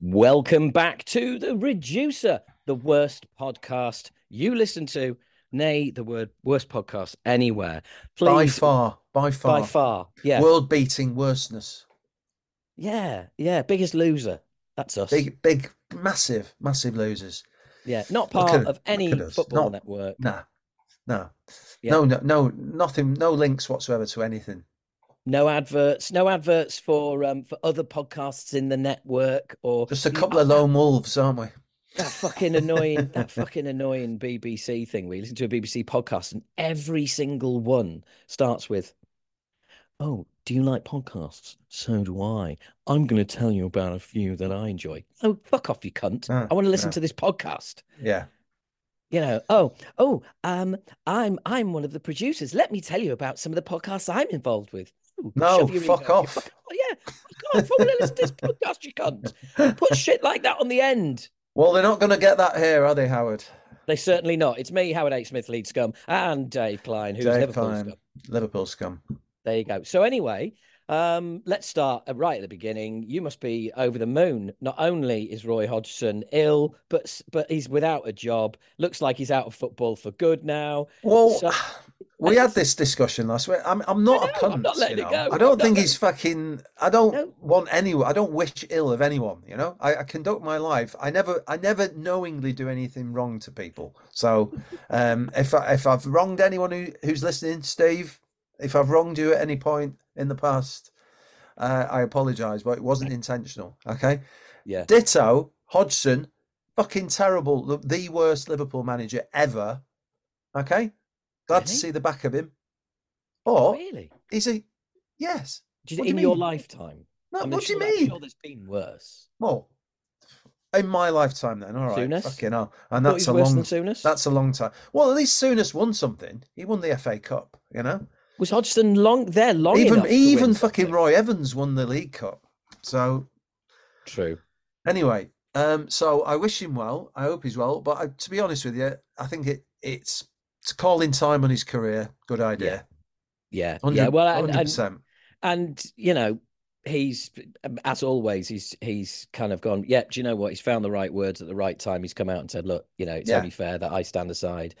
Welcome back to the Reducer, the worst podcast you listen to, nay, the word worst podcast anywhere. Please, by far, by far, by far, yeah, world beating worstness. yeah, yeah, biggest loser. That's us. Big, big, massive, massive losers. yeah, not part of any look at us. football Not- network. Nah, no, Yeah. no, no, no, nothing, no links whatsoever to anything. No adverts, no adverts for um for other podcasts in the network or Just a couple of lone wolves, aren't we? that fucking annoying that fucking annoying BBC thing. We listen to a BBC podcast and every single one starts with, "Oh, do you like podcasts? So do I. I'm going to tell you about a few that I enjoy." Oh, fuck off, you cunt! No, I want to listen no. to this podcast. Yeah, You know, oh, oh, um, I'm I'm one of the producers. Let me tell you about some of the podcasts I'm involved with. Ooh, No, fuck ego your off. Oh, yeah, fuck off! I want to this podcast, you cunt. Put shit like that on the end. well, they're not going to get that here, are they, Howard? They certainly not. It's me, Howard H. Smith, lead scum, and Dave Klein, who's Dave Liverpool Klein. scum. Liverpool scum. There you go. So anyway, um, let's start uh, right at the beginning. You must be over the moon. Not only is Roy Hodgson ill, but but he's without a job. Looks like he's out of football for good now. Well, So- we had this discussion last week. I'm, I'm not a cunt. I'm not letting you it go. I don't I'm think he's fucking. I don't No. want anyone. I don't wish ill of anyone. You know, I, I conduct my life. I never, I never knowingly do anything wrong to people. So, um, if I, if I've wronged anyone who, who's listening, Steve, if I've wronged you at any point in the past, uh, I apologise, but it wasn't intentional. Okay. Yeah. Ditto Hodgson, fucking terrible, the, the worst Liverpool manager ever. Okay, glad to see the back of him. Or Really? is he? Yes. Do you, in you your lifetime? No, I mean, what do you sure- I'm mean? sure there's been worse. Well, in my lifetime, then. All right. Souness? Fucking hell. And that's a worse long. That's a long time. Well, at least Souness won something. He won the FA Cup. You know. Was Hodgson long there long even enough even fucking? Roy Evans won the League Cup. So True. Anyway, um, so I wish him well. I hope he's well. But I, to be honest with you, I think it it's it's calling time on his career. Good idea. Yeah. 100, yeah. Well, and, and 100%. and you know he's um, as always he's he's kind of gone yeah do you know what he's found the right words at the right time he's come out and said look you know it's Yeah. only fair that i stand aside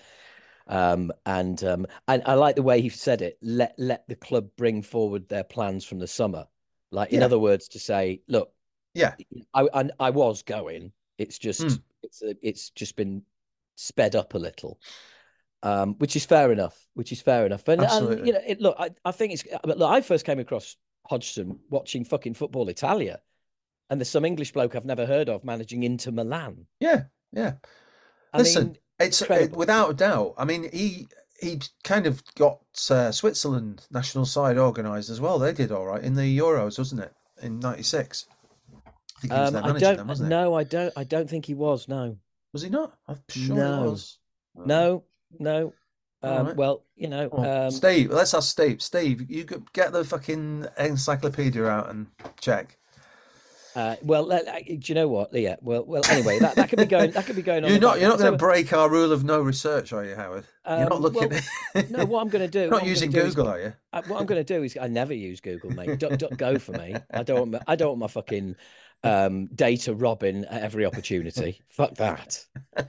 um and um and i like the way he said it let let the club bring forward their plans from the summer like in Yeah. other words to say look Yeah. i i, I was going it's just Mm. it's a, it's just been sped up a little um, which is fair enough. Which is fair enough. And, and you know, it, look, I, I think it's. But look, I first came across Hodgson watching fucking football Italia, and there's some English bloke I've never heard of managing Inter Milan. Yeah. Yeah. I Listen, mean, It's it, without a doubt. I mean, he he kind of got uh, Switzerland national side organised as well. They did all right in the Euros, wasn't it? In '96. I think he was um, I don't. wasn't no, I don't. I don't think he was. No. Was he not? I'm sure No. he was. No, no. Um, right. Well, you know, um, Steve, let's ask Steve. Steve, you could get the fucking encyclopedia out and check. Uh, well, uh, do you know what? Yeah. Well, well. Anyway, that, that could be going. That could be going on. You're not. You're not going to break our rule of no research, are you, Howard? You're not Um, looking. well, No, what I'm going to do. You're not I'm using do is- Google, are you? I, what I'm going to do is I never use Google, mate. Duck, duck, go for me. I don't want my, I don't want my fucking um, data robbing at every opportunity. Fuck that.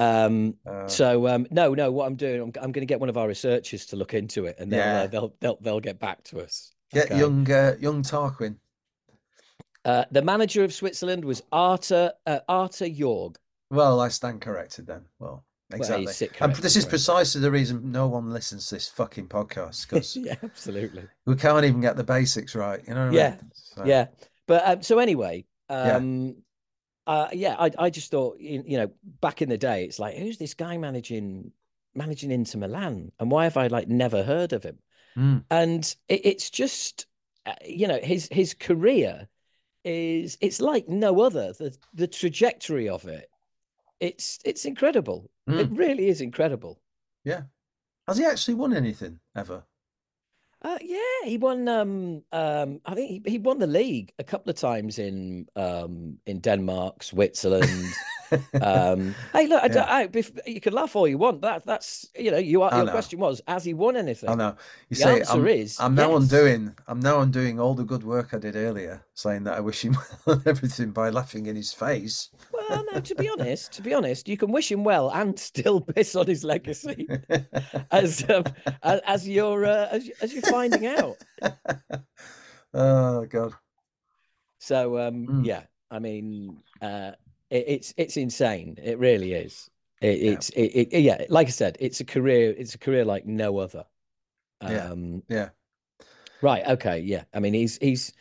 Um, Uh, so um, no, no. What I'm doing, I'm, I'm going to get one of our researchers to look into it, and they'll Yeah. uh, they'll they'll they'll get back to us. get okay. young, uh, young Tarquin. Uh, the manager of Switzerland was Arthur uh, Arthur Jorge. Well, I stand corrected then. Well, Well, exactly. sick and this is precisely the reason no one listens to this fucking podcast because yeah, absolutely. we can't even get the basics right. You know what I Yeah, mean? So, Yeah, but um, so anyway, Yeah. um, uh, yeah, I I just thought you you know back in the day, it's like who's this guy managing managing Inter Milan, and why have I like never heard of him? Mm, And it, it's just uh, you know his his career is it's like no other. The the trajectory of it, it's it's incredible. It mm. really is incredible. Yeah. Has he actually won anything ever? Uh, yeah, he won. Um, um, I think he, he won the league a couple of times in um in Denmark, Switzerland. Um, hey, look, I Yeah. don't, I, you can laugh all you want. That that's you know, you are, your know. question was, has he won anything? I know. You The say answer I'm, is I'm now yes. undoing I'm now undoing all the good work I did earlier, saying that I wish him everything by laughing in his face. Well, no, to be honest, to be honest, you can wish him well and still piss on his legacy as um, as, as you're uh, as, as you're finding out. oh God. So um, Mm. yeah, I mean, uh, it, it's it's insane. It really is. It, Yeah. it's it, it, yeah, like I said, it's a career. It's a career like no other. Yeah. Um, Yeah. right. Okay. Yeah. I mean, he's he's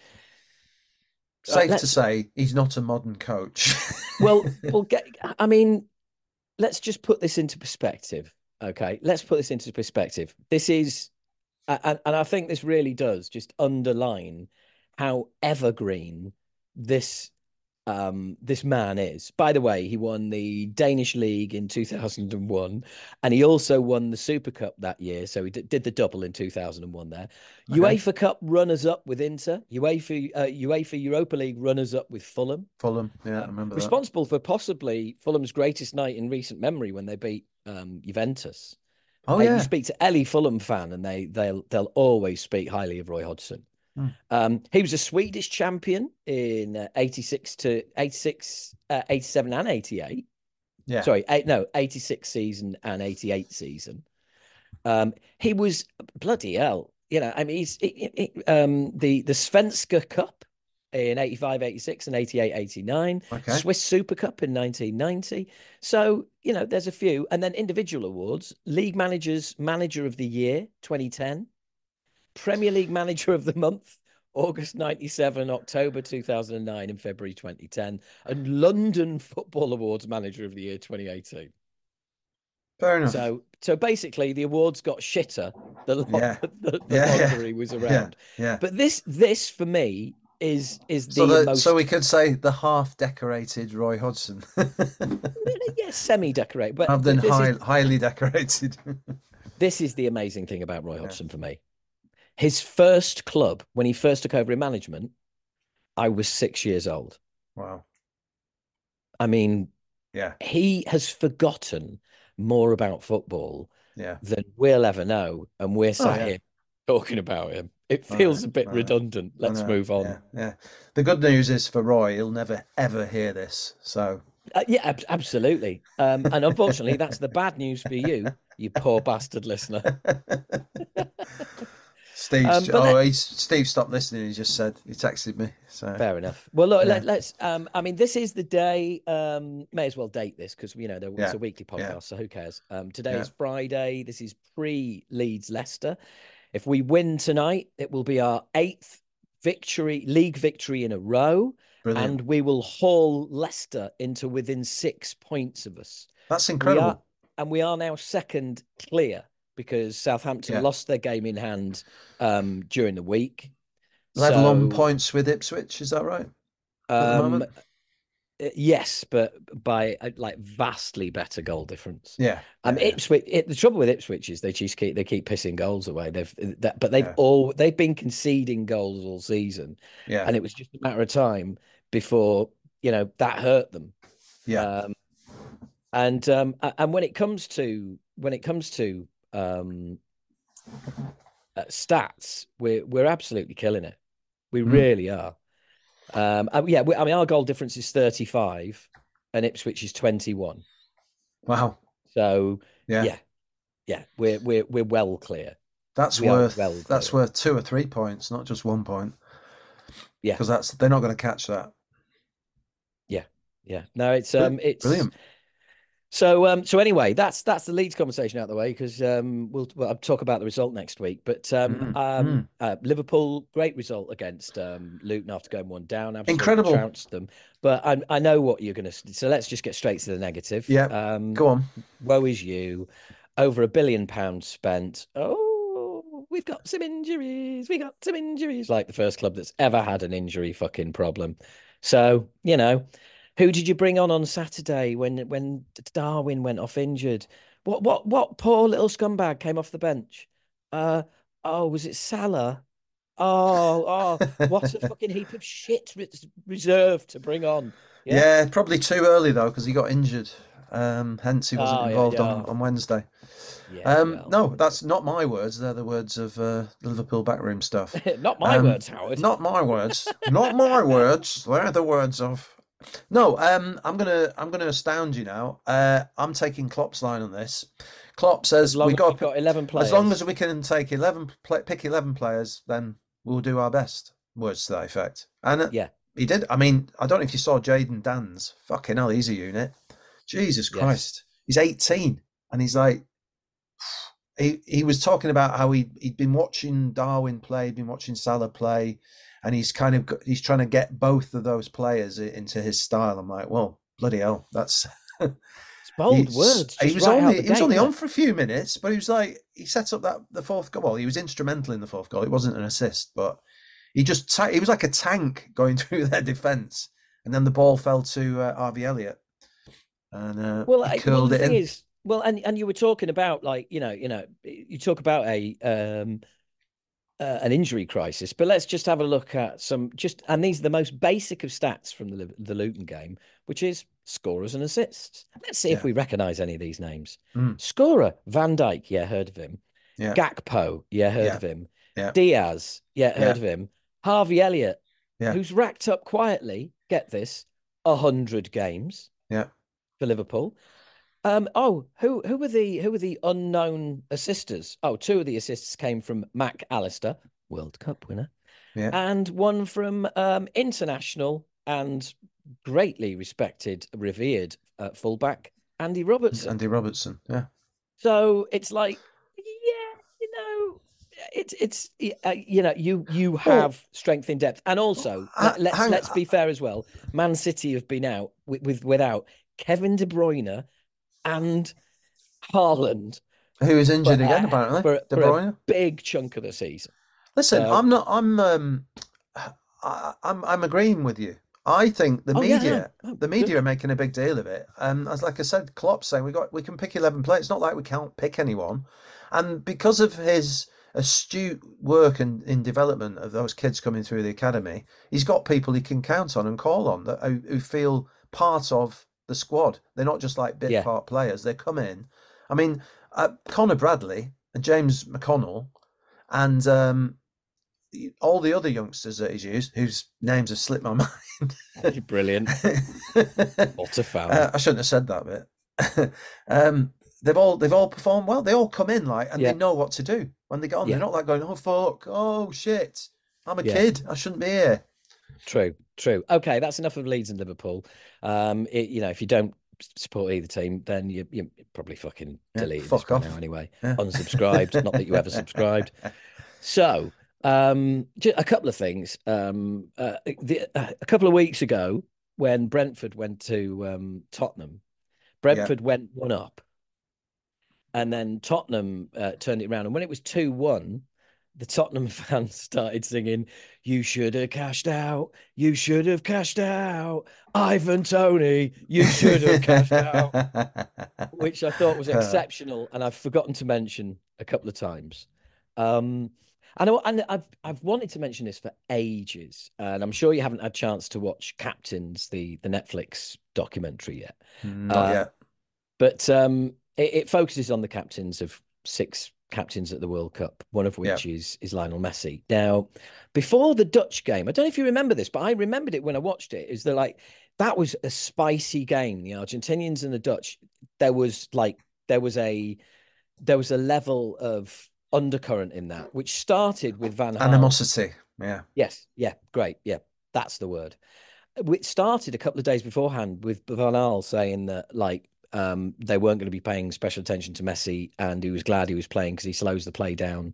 Safe to say he's not a modern coach. well. Well, get. I mean, let's just put this into perspective. Okay, let's put this into perspective. This is, and and I think this really does just underline how evergreen this um this man is. By the way, he won the Danish league in 2001 and he also won the Super Cup that year, so he d- did the double in 2001 there. Okay. UEFA Cup runners up with Inter, UEFA uh, UEFA Europa League runners up with Fulham. Fulham, yeah, I remember that. Responsible for possibly Fulham's greatest night in recent memory when they beat um, Juventus. Oh Uh, yeah. You speak to any Fulham fan, and they they'll they'll always speak highly of Roy Hodgson. Hmm. Um, he was a Swedish champion in uh, 86 to 86, uh, 87 and 88. Yeah. Sorry, eight, no, 86 season and 88 season. Um, he was bloody hell. You know, I mean, he's he- he- um, the the Svenska Cup in 85, 86 and 88, 89. Okay. Swiss Super Cup in 1990. So, you know, there's a few. And then individual awards League Managers Manager of the Year 2010, Premier League Manager of the Month, August 97, October 2009, and February 2010, and London Football Awards Manager of the Year 2018. Fair enough. So, so basically, the awards got shitter the, lo- Yeah. the, the Yeah, yeah. longer he was around. yeah. But this, this for me is is the So, the, most so we could say the half-decorated Roy Hodgson, yeah, semi-decorated. But rather than this is- highly decorated. This is the amazing thing about Roy Yeah. Hodgson for me. His first club, when he first took over in management, I was six years old. wow. I mean, Yeah. he has forgotten more about football Yeah. than we'll ever know. And we're sat Oh, yeah. here talking about him. It feels know, a bit I redundant. Let's move on. Yeah, yeah. The good news is for Roy, he'll never ever hear this. So Uh, yeah, ab- absolutely. Um, and unfortunately, that's the bad news for you, you poor bastard listener. Steve, Um, oh, Steve stopped listening. He just said he texted me. So Fair enough. Well, look, Yeah. let, let's. Um, I mean, this is the day. Um, may as well date this because you know there was Yeah, a weekly podcast, yeah. so who cares? Um, today is Friday. This is pre Leeds Leicester. If we win tonight, it will be our eighth victory, league victory in a row, brilliant. and we will haul Leicester into within six points of us. That's We incredible. are, and we are now second clear because Southampton Yeah. lost their game in hand um, during the week. Level on points with Ipswich. Is that right? Um, uh, yes, but by uh, like vastly better goal difference. Yeah. Um, yeah, yeah. Ipswich. It, the trouble with Ipswich is they just keep they keep pissing goals away. They've that, but they've Yeah. all they've been conceding goals all season, yeah. and it was just a matter of time before you know that hurt them. Yeah. Um, and um, and when it comes to when it comes to um, uh, stats, we're we're absolutely killing it. We Mm. really are. Um, uh, yeah, we, I mean our goal difference is thirty five, and Ipswich is twenty one. Wow. So Yeah. yeah, yeah, we're we're we're well clear. That's We worth well that's worth two or three points, not just one point. Yeah. Because that's they're not going to catch that. Yeah, yeah. no, it's um, it's Brilliant. So um, so anyway, that's that's the Leeds conversation out of the way because um, we'll, well, I'll talk about the result next week. But um, Mm, um, uh, Liverpool, great result against um, Luton after going one down. Absolutely Incredible. trounced them. But I I know what you're going to. So let's just get straight to the negative. Yeah, Um, Go on. woe is you. Over a billion pounds spent. Oh, we've got some injuries. We got some injuries. Like the first club that's ever had an injury fucking problem. So you know, who did you bring on on Saturday when when Darwin went off injured? What what what poor little scumbag came off the bench? Uh oh, was it Salah? Oh, oh, what a fucking heap of shit res- reserved to bring on. Yeah. Yeah, probably too early though because he got injured. Um, hence he wasn't Oh, involved yeah. on, on Wednesday. Yeah, Um, well. no, that's not my words. They're the words of uh, Liverpool backroom stuff. Not my Um, words, Howard. Not my words. Not my words. They're the words of. No, um, I'm gonna I'm gonna astound you now. Uh, I'm taking Klopp's line on this. Klopp says as long we as got got 11 players. as long as we can take eleven pick eleven players, then we'll do our best. Words to that effect. And uh, Yeah. he did. I mean, I don't know if you saw Jayden Danns. Fucking hell, he's a unit. Jesus Yes. Christ, he's 18, and he's like, he he was talking about how he he'd been watching Darwin play, been watching Salah play, and he's kind of got- he's trying to get both of those players into his style. I'm like, well, bloody hell, that's It's bold words. He was right only he was gate, only isn't on for a few minutes, but he was like he set up that the fourth goal. Well, he was instrumental in the fourth goal. It wasn't an assist, but he just ta- he was like a tank going through their defense, and then the ball fell to uh, Harvey Elliott, and uh, Well, he I, curled it in. is, well, and and you were talking about like you know, you know, you talk about a um uh, an injury crisis, but let's just have a look at some just and these are the most basic of stats from the the Luton game, which is scorers and assists. Let's see Yeah. if we recognise any of these names. Mm. Scorer Van Dijk, yeah, heard of him. Yeah. Gakpo, yeah, heard Yeah. of him. Yeah. Diaz, yeah, heard of him. Harvey Elliott, Yeah. who's racked up quietly, get this, a hundred games Yeah. for Liverpool. Um, oh, who who were the who were the unknown assisters? Oh, two of the assists came from Mac Allister, World Cup winner, Yeah. and one from um, international and greatly respected, revered uh, fullback Andy Robertson. Andy Robertson. Yeah. So it's like, yeah, you know, it's it's uh, you know you you have strength in depth, and also uh, let, us hang- let's be fair as well. Man City have been out with, with without Kevin De Bruyne and Haaland Who is injured For, again? Apparently, for, De for Bruyne. a big chunk of the season. Listen, So- I'm not. I'm. Um, I, I'm. I'm agreeing with you. I think the Oh, media, yeah. Oh, the good. media are making a big deal of it. Um, as like I said, Klopp's saying we got we can pick eleven players. It's not like we can't pick anyone, and because of his astute work and in development of those kids coming through the academy, he's got people he can count on and call on that who, who feel part of the squad. They're not just like bit Yeah. part players. They come in. I mean, uh, Connor Bradley and James McConnell, and um, all the other youngsters that he's used, whose names have slipped my mind. Brilliant. What a fan. Uh, I shouldn't have said that bit. um, they've all they've all performed well. They all come in like and Yeah. they know what to do when they get on. Yeah. They're not like going, "Oh fuck, oh shit, I'm a Yeah. kid. I shouldn't be here." True, true. Okay, that's enough of Leeds and Liverpool. Um, it, you know, if you don't support either team, then you you probably fucking Yeah, deleted fuck off. now anyway. Yeah. Unsubscribed. not that you ever subscribed. So, um, a couple of things. Um, uh, the, uh, a couple of weeks ago, when Brentford went to um, Tottenham, Brentford went one up, and then Tottenham uh, turned it around. And when it was two one, the Tottenham fans started singing, "You should have cashed out. You should have cashed out, Ivan Toney. You should have cashed out." which I thought was exceptional, and I've forgotten to mention a couple of times. Um, and, I, and I've I've wanted to mention this for ages, and I'm sure you haven't had a chance to watch Captains, the the Netflix documentary yet. Not Uh, yet. But um, it, it focuses on the captains of six captains at the World Cup, one of Yeah. which is is Lionel Messi. Now, before the Dutch game, I don't know if you remember this, but I remembered it when I watched it. Is that like that was a spicy game? The Argentinians and the Dutch. There was like there was a there was a level of undercurrent in that, which started with Van. Animosity. Yeah. Yes, yeah, great, yeah, that's the word. It started a couple of days beforehand with Van Gaal saying that like um, they weren't going to be paying special attention to Messi, and he was glad he was playing because he slows the play down,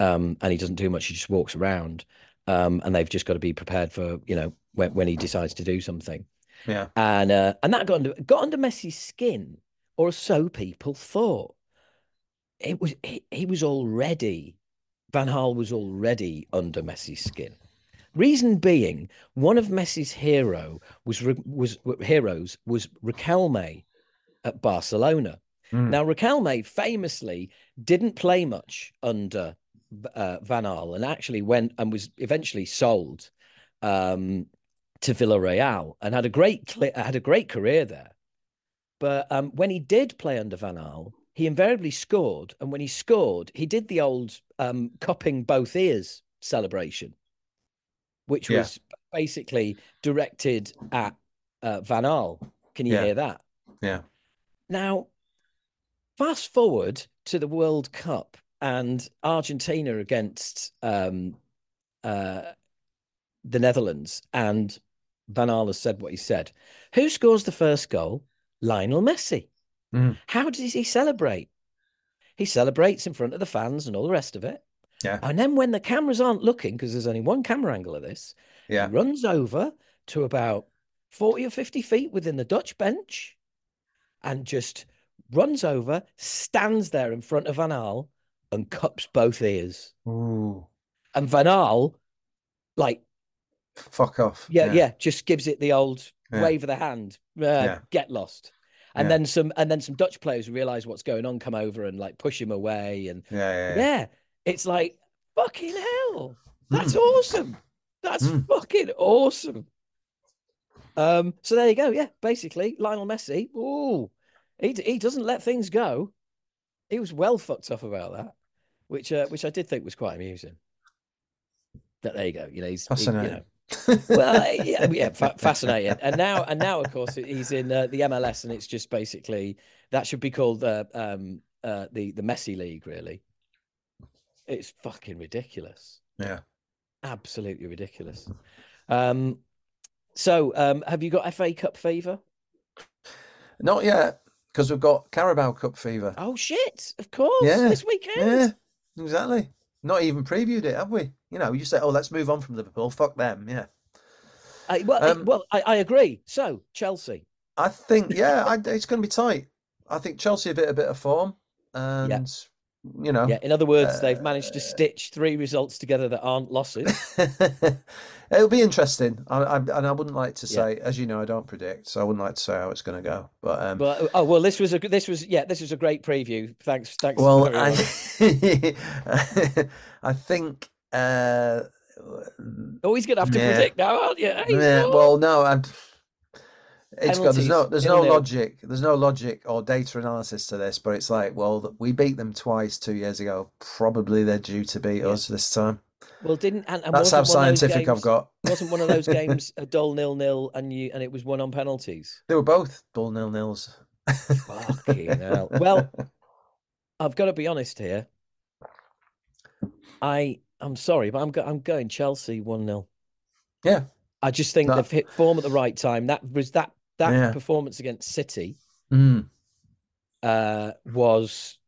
um, and he doesn't do much. He just walks around, um, and they've just got to be prepared for you know when when he decides to do something. Yeah. And uh, and that got under got under Messi's skin, or so people thought. It was he, he was already Van Gaal was already under Messi's skin. Reason being, one of Messi's hero was Ra- was heroes was Riquelme at Barcelona. Mm. Now Riquelme famously didn't play much under uh, Van Gaal and actually went and was eventually sold um, to Villarreal and had a great had a great career there. But um, when he did play under Van Gaal, he invariably scored, and when he scored, he did the old um, cupping both ears celebration, which Yeah. was basically directed at uh, Van Gaal. Can you Yeah. hear that? Yeah. Now, fast forward to the World Cup and Argentina against um, uh, the Netherlands, and Van Gaal has said what he said. Who scores the first goal? Lionel Messi. Mm. How does he celebrate? He celebrates in front of the fans and all the rest of it. Yeah. And then when the cameras aren't looking, because there's only one camera angle of this, Yeah. he runs over to about 40 or 50 feet within the Dutch bench and just runs over, stands there in front of Van Gaal and cups both ears. Ooh. And Van Gaal, like, Fuck off. yeah, yeah, just gives it the old Yeah. wave of the hand, uh, Yeah. get lost. And Yeah. then some, and then some Dutch players realize what's going on, come over and like push him away, and Yeah. Yeah. yeah, yeah. it's like fucking hell. That's Mm. awesome. That's Mm. fucking awesome. Um, so there you go. Yeah, basically, Lionel Messi. Oh, he he doesn't let things go. He was well fucked up about that, which uh, which I did think was quite amusing. But there you go. You know, he's he- you know, Fascinating. well, yeah, yeah, fa- fascinating. And now, and now, of course, he's in uh, the MLS, and it's just basically that should be called uh, um, uh, the the Messi League. Really, it's fucking ridiculous. yeah. Absolutely ridiculous. Um, so, um, have you got FA Cup fever? Not yet, because we've got Carabao Cup fever. Oh shit! Of course, Yeah, this weekend. Yeah, exactly. Not even previewed it, have we? You know, you say, "Oh, let's move on from Liverpool. Fuck them." Yeah. I, well, I- Um, well, I, I agree. So, Chelsea. I think, yeah, I, it's going to be tight. I think Chelsea have hit a bit of form, and you know, Yeah. In other words, they've managed to uh, stitch three results together that aren't losses. it'll be interesting. I, I, and I wouldn't like to Yeah. say, as you know, I don't predict, so I wouldn't like to say how it's going to go. But um, But oh well, this was a this was yeah, this was a great preview. Thanks, thanks. well. I, I think. Uh, Always gonna have to yeah. predict now, aren't you? Yeah, oh. well, no, I'm. It's got there's no there's no logic there's no logic or data analysis to this, but it's like, well, we beat them twice two years ago. Probably they're due to beat Yeah. us this time. well, didn't and, and That's how wasn't one of those scientific I've games- got. Wasn't one of those games a dull nil nil and you and it was one on penalties? They were both dull nil nils. Fucking hell. Well, I've got to be honest here. I I'm sorry, but I'm go, I'm going Chelsea one 0 Yeah. I just think That- they've hit form at the right time. That was that that Yeah. performance against City Mm. uh, was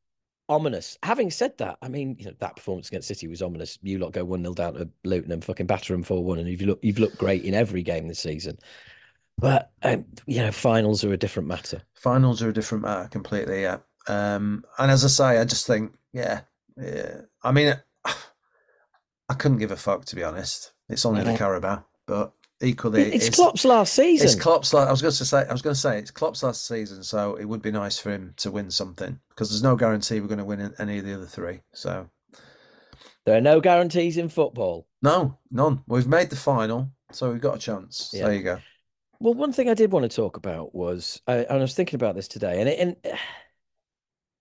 ominous. Having said that, I mean, you know, that performance against City was ominous. You lot go one 0 down to Luton and fucking batter them four one, and you've looked you've looked great in every game this season. But um, you know, finals are a different matter. Finals are a different matter completely. Yeah. Um, and as I say, I just think, yeah, yeah. I mean, I couldn't give a fuck to be honest. It's only the Yeah. Carabao, but equally, It's Klopp's last season. It's Klopp's. la- I was going to say. I was going to say it's Klopp's last season, so it would be nice for him to win something because there's no guarantee we're going to win any of the other three. So There are no guarantees in football. no, none. We've made the final, so we've got a chance. Yeah. There you go. Well, one thing I did want to talk about was, I, and I was thinking about this today, and it, and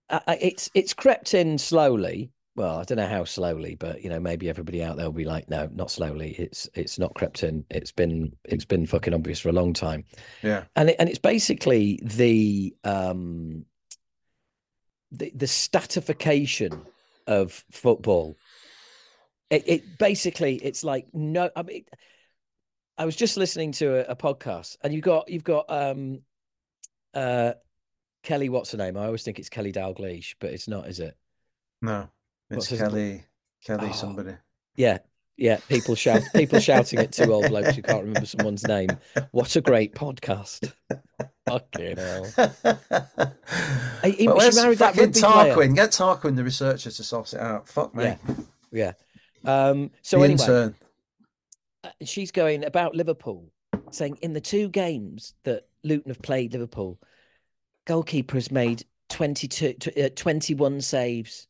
uh, it's it's crept in slowly. Well, I don't know how slowly, but you know, maybe everybody out there will be like, no, not slowly. It's it's not crept in. It's been it's been fucking obvious for a long time, Yeah, and it, and it's basically the um the the statification of football. It, it basically it's like no, I mean. I was just listening to a, a podcast, and you've got you've got um, uh, Kelly. What's her name? I always think it's Kelly Dalglish, but it's not, is it? no, it's Kelly. Kelly, Oh. somebody. Yeah, yeah. People shout, people shouting at two old blokes who can't remember someone's name. What a great podcast! Fucking hell. He- where's married that rugby player. Tarquin? Get Tarquin, the researcher, to sort it out. Fuck me. Yeah. Yeah. Um. So the anyway, intern. uh, she's going about Liverpool, saying in the two games that Luton have played Liverpool, goalkeeper has made 22, uh, 21 saves.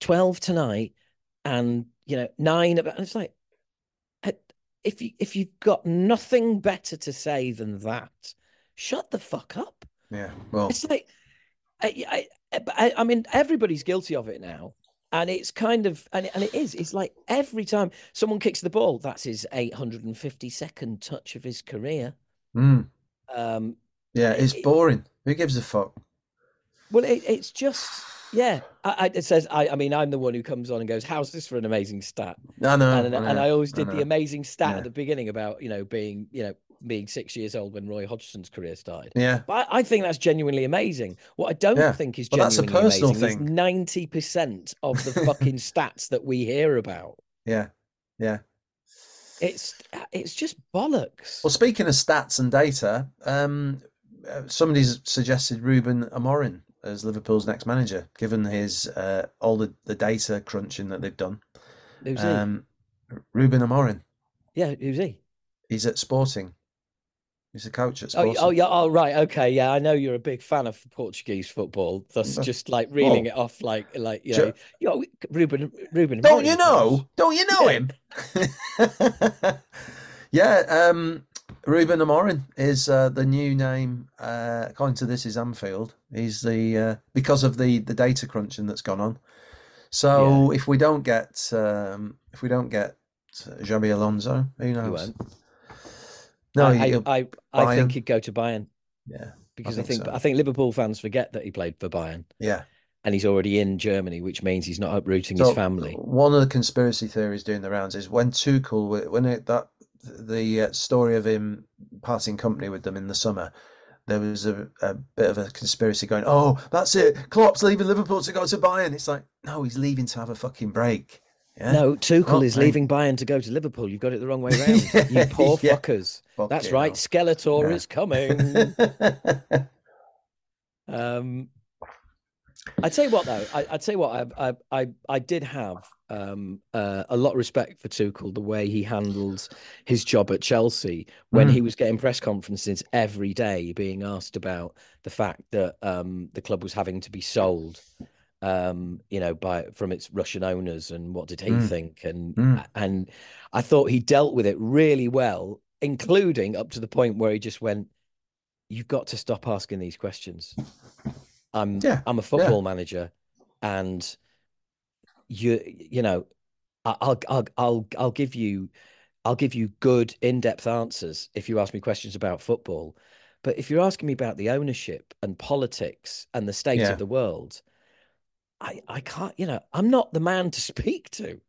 12 tonight and you know nine and it's like if you if you've got nothing better to say than that shut the fuck up Yeah. Well, it's like I, I, I, I mean everybody's guilty of it now and it's kind of and it, and it is it's like every time someone kicks the ball that's his 852nd touch of his career mm, um yeah, it's it- boring. Who gives a fuck? well it, it's just yeah I, I, it says I, I mean i'm the one who comes on and goes how's this for an amazing stat I know. and, and know, I always did the amazing stat Yeah. at the beginning about you know being you know being six years old when Roy Hodgson's career started. Yeah. But I, I think that's genuinely amazing. What I don't Yeah. think is Well, that's a genuinely personal amazing thing. is ninety percent of the fucking stats that we hear about. Yeah. Yeah. It's it's just bollocks. Well, speaking of stats and data, um, uh, somebody's suggested Ruben Amorim as Liverpool's next manager, given his uh, all the, the data crunching that they've done. who's he? Um, Ruben Amorim, Yeah, who's he? he's at Sporting. He's a coach at Oh, Sporting. y- oh, yeah. Oh, right. Okay. Yeah, I know you're a big fan of Portuguese football. Thus, just like reeling it off, like, like you ju- know, know, Ruben, Ruben. Don't Amorim, you know? Don't you know Yeah. him? yeah, um, Ruben Amorim is uh, the new name. Uh, according to this, is Anfield. He's the uh, because of the the data crunching that's gone on. So if we don't get um, if we don't get Xabi Alonso, who knows? No, I, I, I, I think he'd go to Bayern yeah, because I think think so. I think Liverpool fans forget that he played for Bayern yeah. and he's already in Germany, which means he's not uprooting So his family. one of the conspiracy theories doing the rounds is when Tuchel, when it, that the uh, story of him parting company with them in the summer, there was a, a bit of a conspiracy going, "Oh, that's it, Klopp's leaving Liverpool to go to Bayern." It's like, no, he's leaving to have a fucking break. Yeah, No, Tuchel Oh, is mate. leaving Bayern to go to Liverpool. You've got it the wrong way around. you poor Yeah. fuckers. That's Fucking right. Skeletor Yeah. is coming. Um, I tell you what, though, I, I tell you what, I, I, I, I did have um, uh, a lot of respect for Tuchel the way he handled his job at Chelsea when Mm. he was getting press conferences every day, being asked about the fact that um, the club was having to be sold, um, you know, by from its Russian owners, and what did he Mm. think? And Mm. and I thought he dealt with it really well, including up to the point where he just went, "You've got to stop asking these questions." I'm Yeah, I'm a football manager, and you you know, I'll I'll I'll I'll give you I'll give you good in-depth answers if you ask me questions about football. But if you're asking me about the ownership and politics and the state Yeah. of the world, I I can't, you know, I'm not the man to speak to.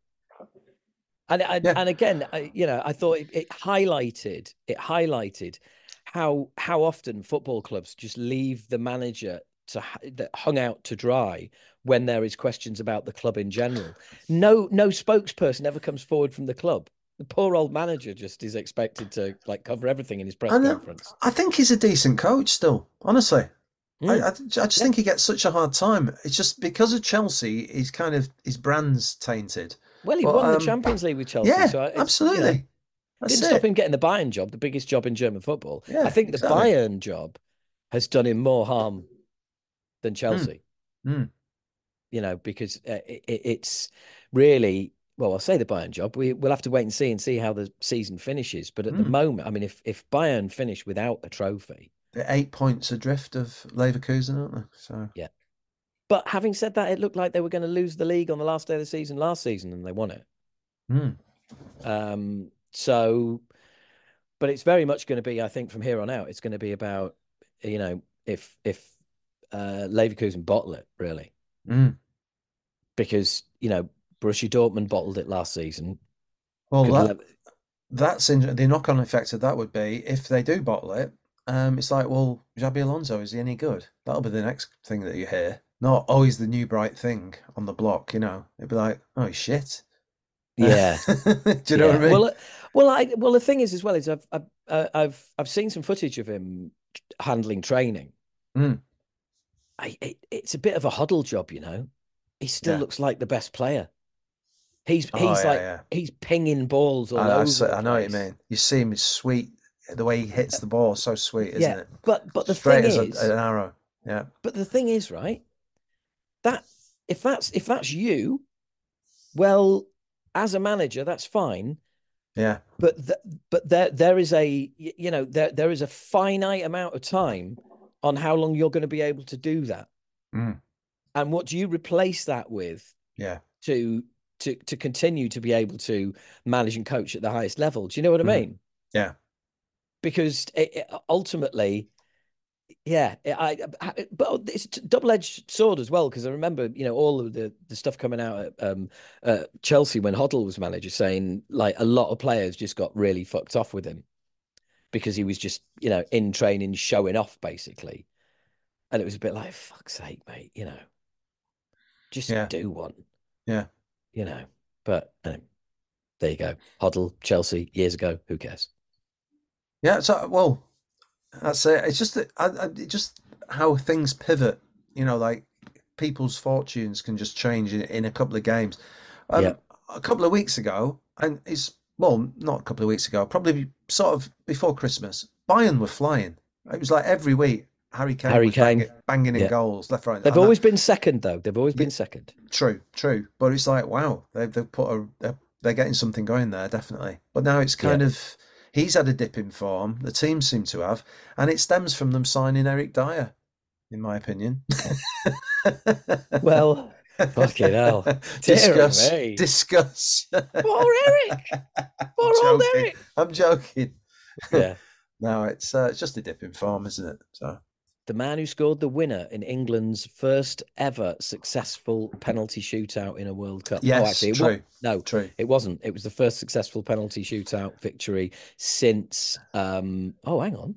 And I, Yeah. and again, I, you know, I thought it, it highlighted it highlighted how how often football clubs just leave the manager to that hung out to dry when there is questions about the club in general. No no spokesperson ever comes forward from the club. The poor old manager just is expected to like cover everything in his press know. conference. I think he's a decent coach still. Honestly, Mm. I, I, I just think he gets such a hard time. It's just because of Chelsea, he's kind of his brand's tainted. Well, he But, won um, the Champions League with Chelsea. yeah, so it's, you know, absolutely. That's didn't it. stop him getting the Bayern job, the biggest job in German football. Yeah, I think the exactly. Bayern job has done him more harm than Chelsea. mm. You know, because uh, it, it- it's really well. I'll say the Bayern job. We we'll have to wait and see and see how the season finishes. But at the Mm. moment, I mean, if if Bayern finish without a trophy, They're eight points adrift of Leverkusen, aren't they? So yeah. but having said that, it looked like they were going to lose the league on the last day of the season last season, and they won it. mm. Um, so, but it's very much going to be, I think, from here on out, it's going to be about, you know, if if uh, Leverkusen bottle it really, Mm. because you know Borussia Dortmund bottled it last season. Well, Could that, that's in, the knock-on effect of that would be if they do bottle it. Um, it's like, well, Xabi Alonso is he any good? That'll be the next thing that you hear. Not, oh, he's the new bright thing on the block. You know, it'd be like, oh, he's shit. yeah, do you know what I mean? Well, uh, well, I well the thing is as well is I've I've uh, I've I've seen some footage of him handling training. Mm. I it, it's a bit of a Hoddle job, you know. He still Yeah. looks like the best player. He's Oh, he's yeah, like yeah. he's pinging balls all I, I, over. see- the I know what you mean. You see him, he's sweet. The way he hits the ball, so sweet, isn't it? But but the Straight thing is, a, an arrow. Yeah. but the thing is, right? That if that's if that's you, well, as a manager, that's fine. Yeah. But th- but there there is a you know there there is a finite amount of time on how long you're going to be able to do that. Mm. And what do you replace that with Yeah. to to to continue to be able to manage and coach at the highest level? Do you know what I Mhm. mean? Yeah. Because it, it- ultimately, yeah, I, I but it's a double-edged sword as well because I remember you know all of the the stuff coming out at um, uh, Chelsea when Hoddle was manager saying like a lot of players just got really fucked off with him because he was just you know in training showing off basically, and it was a bit like fuck's sake, mate, you know, just Yeah. do one, Yeah. you know. But anyway, there you go, Hoddle, Chelsea years ago. Who cares? Yeah, so well, that's it. It's just that I, I, just how things pivot. You know, like people's fortunes can just change in, in a couple of games. Um, Yeah. A couple of weeks ago, and it's well, not a couple of weeks ago, probably sort of before Christmas. Bayern were flying. It was like every week. Harry Kane Harry Kane. banging, banging in Yeah. goals left, right. They've and that- always been second though. They've always Yeah. been second. True, true. But it's like, wow, they've they've put a they're, they're getting something going there, definitely. But now it's kind of he's had a dip in form. The team seem to have, and it stems from them signing Eric Dier, in my opinion. Well, fucking hell. Discuss, me. discuss. Poor Eric. Poor old. Eric. I'm joking. Yeah. No, it's uh, it's just a dip in form, isn't it? So The man who scored the winner in England's first ever successful penalty shootout in a World Cup. yes, oh, actually, true, no, true. it wasn't. It was the first successful penalty shootout victory since. um Oh, hang on.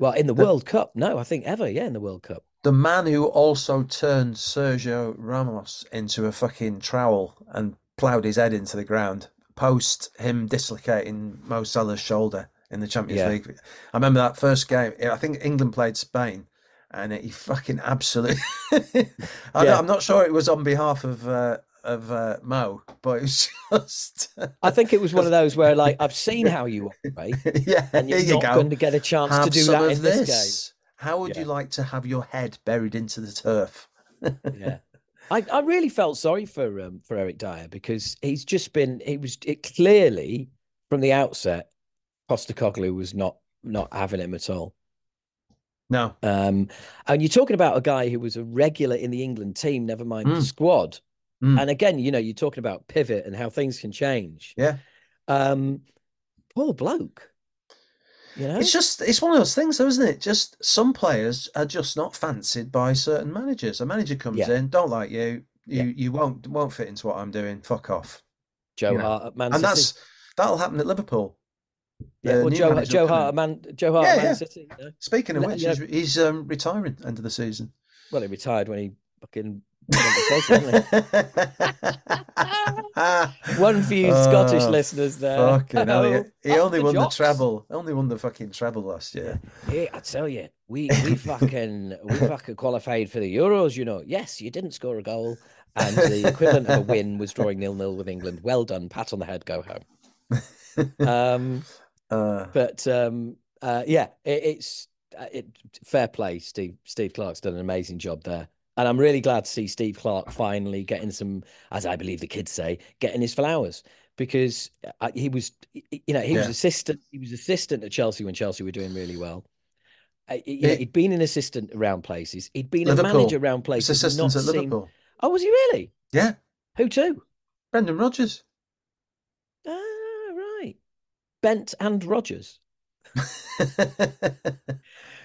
Well, in the, The- World Cup, no, I think ever. Yeah, in the World Cup. The man who also turned Sergio Ramos into a fucking trowel and ploughed his head into the ground post him dislocating Mo Salah's shoulder in the Champions Yeah. League. I remember that first game. I think England played Spain, and he fucking absolutely. I, yeah. I'm not sure it was on behalf of uh, of uh, Mo, but it was just. I think it was one of those where, like, I've seen how you operate, yeah, and you're you not go. going to get a chance to do that in this game. How would you like to have your head buried into the turf? yeah. I, I really felt sorry for um, for Eric Dier because he's just been it was it clearly from the outset Postecoglou was not not having him at all. No. Um, and you're talking about a guy who was a regular in the England team, never mind the Mm. squad. Mm. And again, you know, you're talking about pivot and how things can change. Yeah. Um, poor bloke. You know, It's just it's one of those things, though, isn't it? Just some players are just not fancied by certain managers. A manager comes Yeah. in, don't like you, you Yeah. you won't won't fit into what I'm doing. Fuck off. Joe you know, Hart at Man and that's that'll happen at Liverpool. yeah, well, Joe Joe Hart at Man Joe Hart Yeah, Man yeah. City. you know? Speaking of which, he's, he's um, retiring end of the season. Well, he retired when he fucking went to Chelsea, didn't he? One for you Scottish Oh, listeners there. Fucking hell, he, he only the won jocks. the treble. Only won the fucking treble last year. Hey, I tell you, we we fucking we fucking qualified for the Euros. You know, yes, you didn't score a goal, and the equivalent of a win was drawing nil nil with England. Well done, pat on the head, go home. Um, Uh, but um, uh, yeah, it, it's uh, it, fair play. Steve Steve Clarke's done an amazing job there, and I'm really glad to see Steve Clarke finally getting some, as I believe the kids say, getting his flowers because uh, he was, you know, he was assistant. He was assistant at Chelsea when Chelsea were doing really well. Uh, Yeah. he'd been an assistant around places. He'd been a manager around places. assistant not at seen- Liverpool. Oh, was he really? Yeah, Who to? Brendan Rodgers. Ah, right. Bent and Rogers.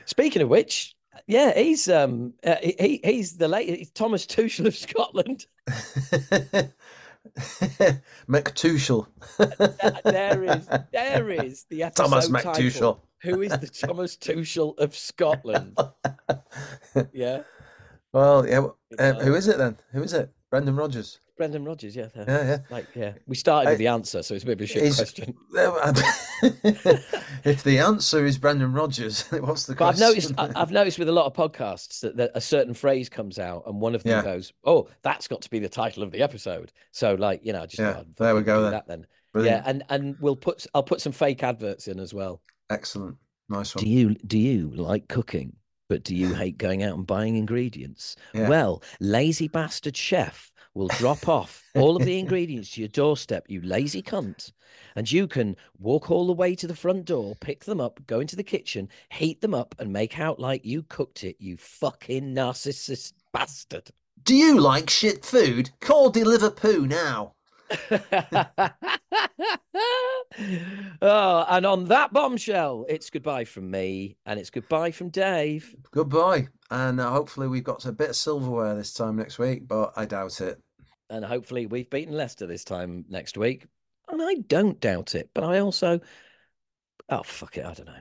Speaking of which, yeah, he's um uh, he he- he's the late Thomas Tuchel of Scotland. McTuchel. Th- there is there is the episode Thomas. McTuchel. Who is the Thomas Tuchel of Scotland? Yeah, Well, yeah. Um, who is it then? Who is it? Brendan Rodgers. Brendan Rodgers. Yeah, Yeah, yeah. like yeah. We started I- with the answer, so it's a bit of a shit question. if the answer is Brendan Rodgers, what's the But I've noticed I- I've noticed with a lot of podcasts that, that a certain phrase comes out, and one of them Yeah. goes, "Oh, that's got to be the title of the episode." So, like you know, just Yeah, there we go then. That then, Brilliant. yeah, and and we'll put I'll put some fake adverts in as well. Excellent. Nice one. Do you do you like cooking? But do you hate going out and buying ingredients? Yeah. Well, lazy bastard chef will drop off all of the ingredients to your doorstep, you lazy cunt. And you can walk all the way to the front door, pick them up, go into the kitchen, heat them up, and make out like you cooked it, you fucking narcissist bastard. Do you like shit food? Call Deliver Poo now. oh, and on that bombshell, it's goodbye from me and it's goodbye from Dave. Goodbye. And uh, hopefully we've got a bit of silverware this time next week, but I doubt it. And hopefully we've beaten Leicester this time next week. And I don't doubt it, but I also, oh, fuck it, I don't know.